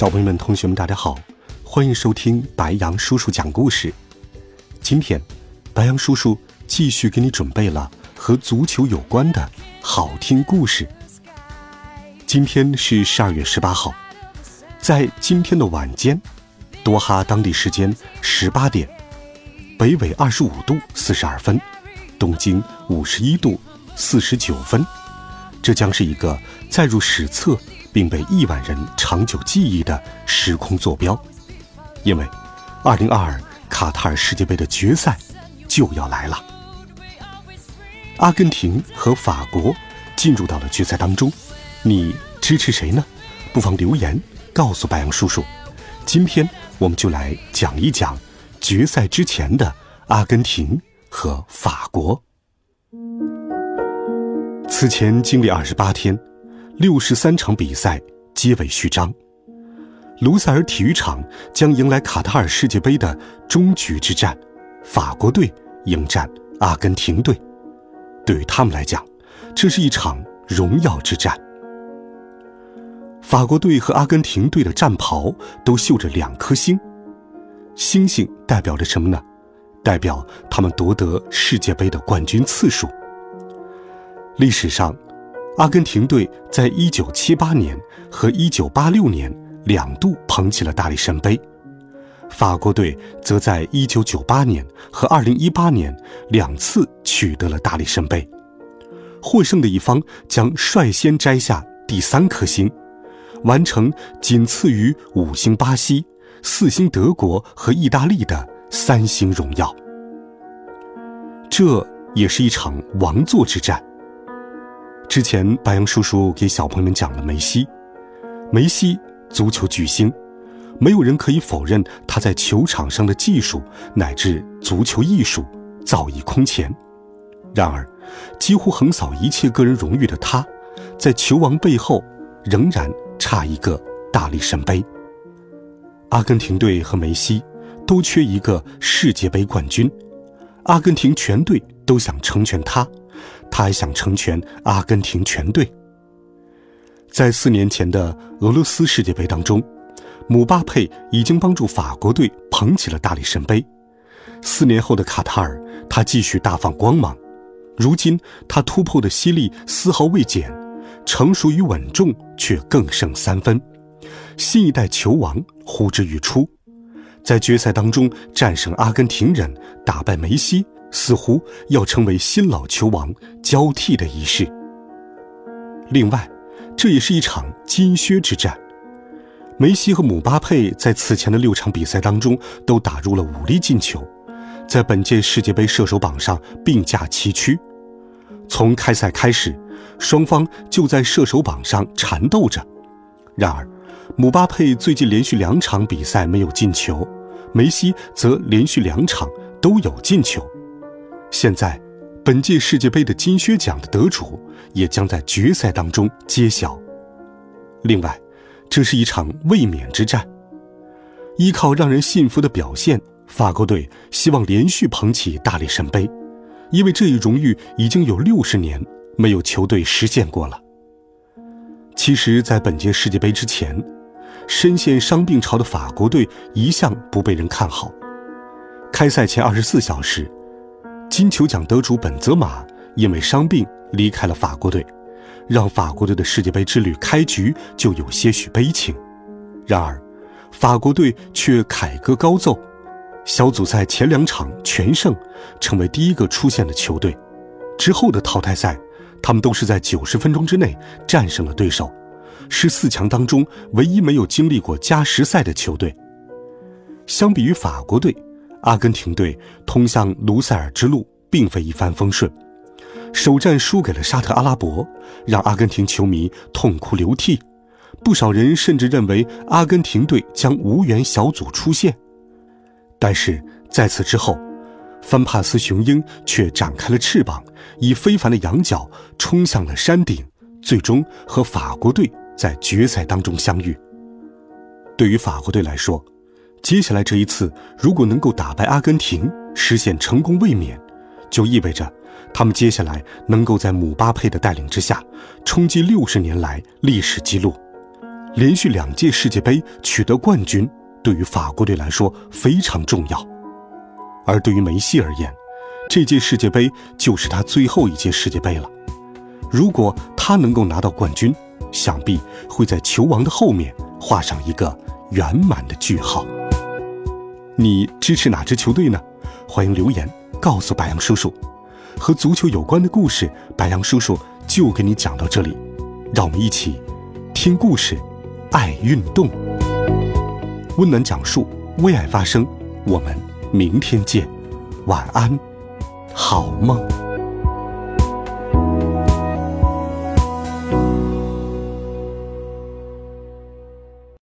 小朋友们、同学们，大家好，欢迎收听白羊叔叔讲故事。今天，白羊叔叔继续给你准备了和足球有关的好听故事。今天是十二月十八号，在今天的晚间，多哈当地时间十八点，北纬二十五度四十二分，东经五十一度四十九分，这将是一个载入史册。并被亿万人长久记忆的时空坐标，因为2022卡塔尔世界杯的决赛就要来了。阿根廷和法国进入到了决赛当中，你支持谁呢？不妨留言告诉白羊叔叔。今天我们就来讲一讲决赛之前的阿根廷和法国。此前经历二十八天。六十三场比赛皆为序章，卢塞尔体育场将迎来卡塔尔世界杯的终局之战，法国队迎战阿根廷队。对于他们来讲，这是一场荣耀之战。法国队和阿根廷队的战袍都绣着两颗星，星星代表着什么呢？代表他们夺得世界杯的冠军次数。历史上。阿根廷队在1978年和1986年两度捧起了大力神杯，法国队则在1998年和2018年两次取得了大力神杯。获胜的一方将率先摘下第三颗星，完成仅次于五星巴西、四星德国和意大利的三星荣耀。这也是一场王座之战。之前，白杨叔叔给小朋友们讲了梅西。梅西，足球巨星，没有人可以否认他在球场上的技术乃至足球艺术造诣空前。然而，几乎横扫一切个人荣誉的他，在球王背后仍然差一个大力神杯。阿根廷队和梅西都缺一个世界杯冠军，阿根廷全队都想成全他。他还想成全阿根廷全队。在四年前的俄罗斯世界杯当中，姆巴佩已经帮助法国队捧起了大力神杯。四年后的卡塔尔，他继续大放光芒。如今他突破的犀利丝毫未减，成熟与稳重却更胜三分。新一代球王呼之欲出，在决赛当中战胜阿根廷人，打败梅西。似乎要成为新老球王交替的仪式。另外，这也是一场金靴之战。梅西和姆巴佩在此前的六场比赛当中都打入了五粒进球，在本届世界杯射手榜上并驾齐驱。从开赛开始，双方就在射手榜上缠斗着。然而，姆巴佩最近连续两场比赛没有进球，梅西则连续两场都有进球。现在，本届世界杯的金靴奖的得主也将在决赛当中揭晓。另外，这是一场卫冕之战。依靠让人信服的表现，法国队希望连续捧起大力神杯，因为这一荣誉已经有六十年没有球队实现过了。其实，在本届世界杯之前，深陷伤病潮的法国队一向不被人看好。开赛前二十四小时。金球奖得主本泽马因为伤病离开了法国队，让法国队的世界杯之旅开局就有些许悲情。然而，法国队却凯歌高奏，小组赛前两场全胜，成为第一个出现的球队。之后的淘汰赛，他们都是在九十分钟之内战胜了对手，是四强当中唯一没有经历过加时赛的球队。相比于法国队。阿根廷队通向卢塞尔之路并非一帆风顺，首战输给了沙特阿拉伯，让阿根廷球迷痛哭流涕。不少人甚至认为阿根廷队将无缘小组出线。但是在此之后，芬帕斯雄鹰却展开了翅膀，以非凡的仰角冲向了山顶，最终和法国队在决赛当中相遇。对于法国队来说，接下来这一次，如果能够打败阿根廷，实现成功卫冕，就意味着他们接下来能够在姆巴佩的带领之下，冲击六十年来历史记录。连续两届世界杯取得冠军，对于法国队来说非常重要。而对于梅西而言，这届世界杯就是他最后一届世界杯了。如果他能够拿到冠军，想必会在球王的后面画上一个圆满的句号。你支持哪支球队呢？欢迎留言告诉白杨叔叔。和足球有关的故事，白杨叔叔就给你讲到这里。让我们一起听故事，爱运动，温暖讲述，为爱发声。我们明天见，晚安，好梦。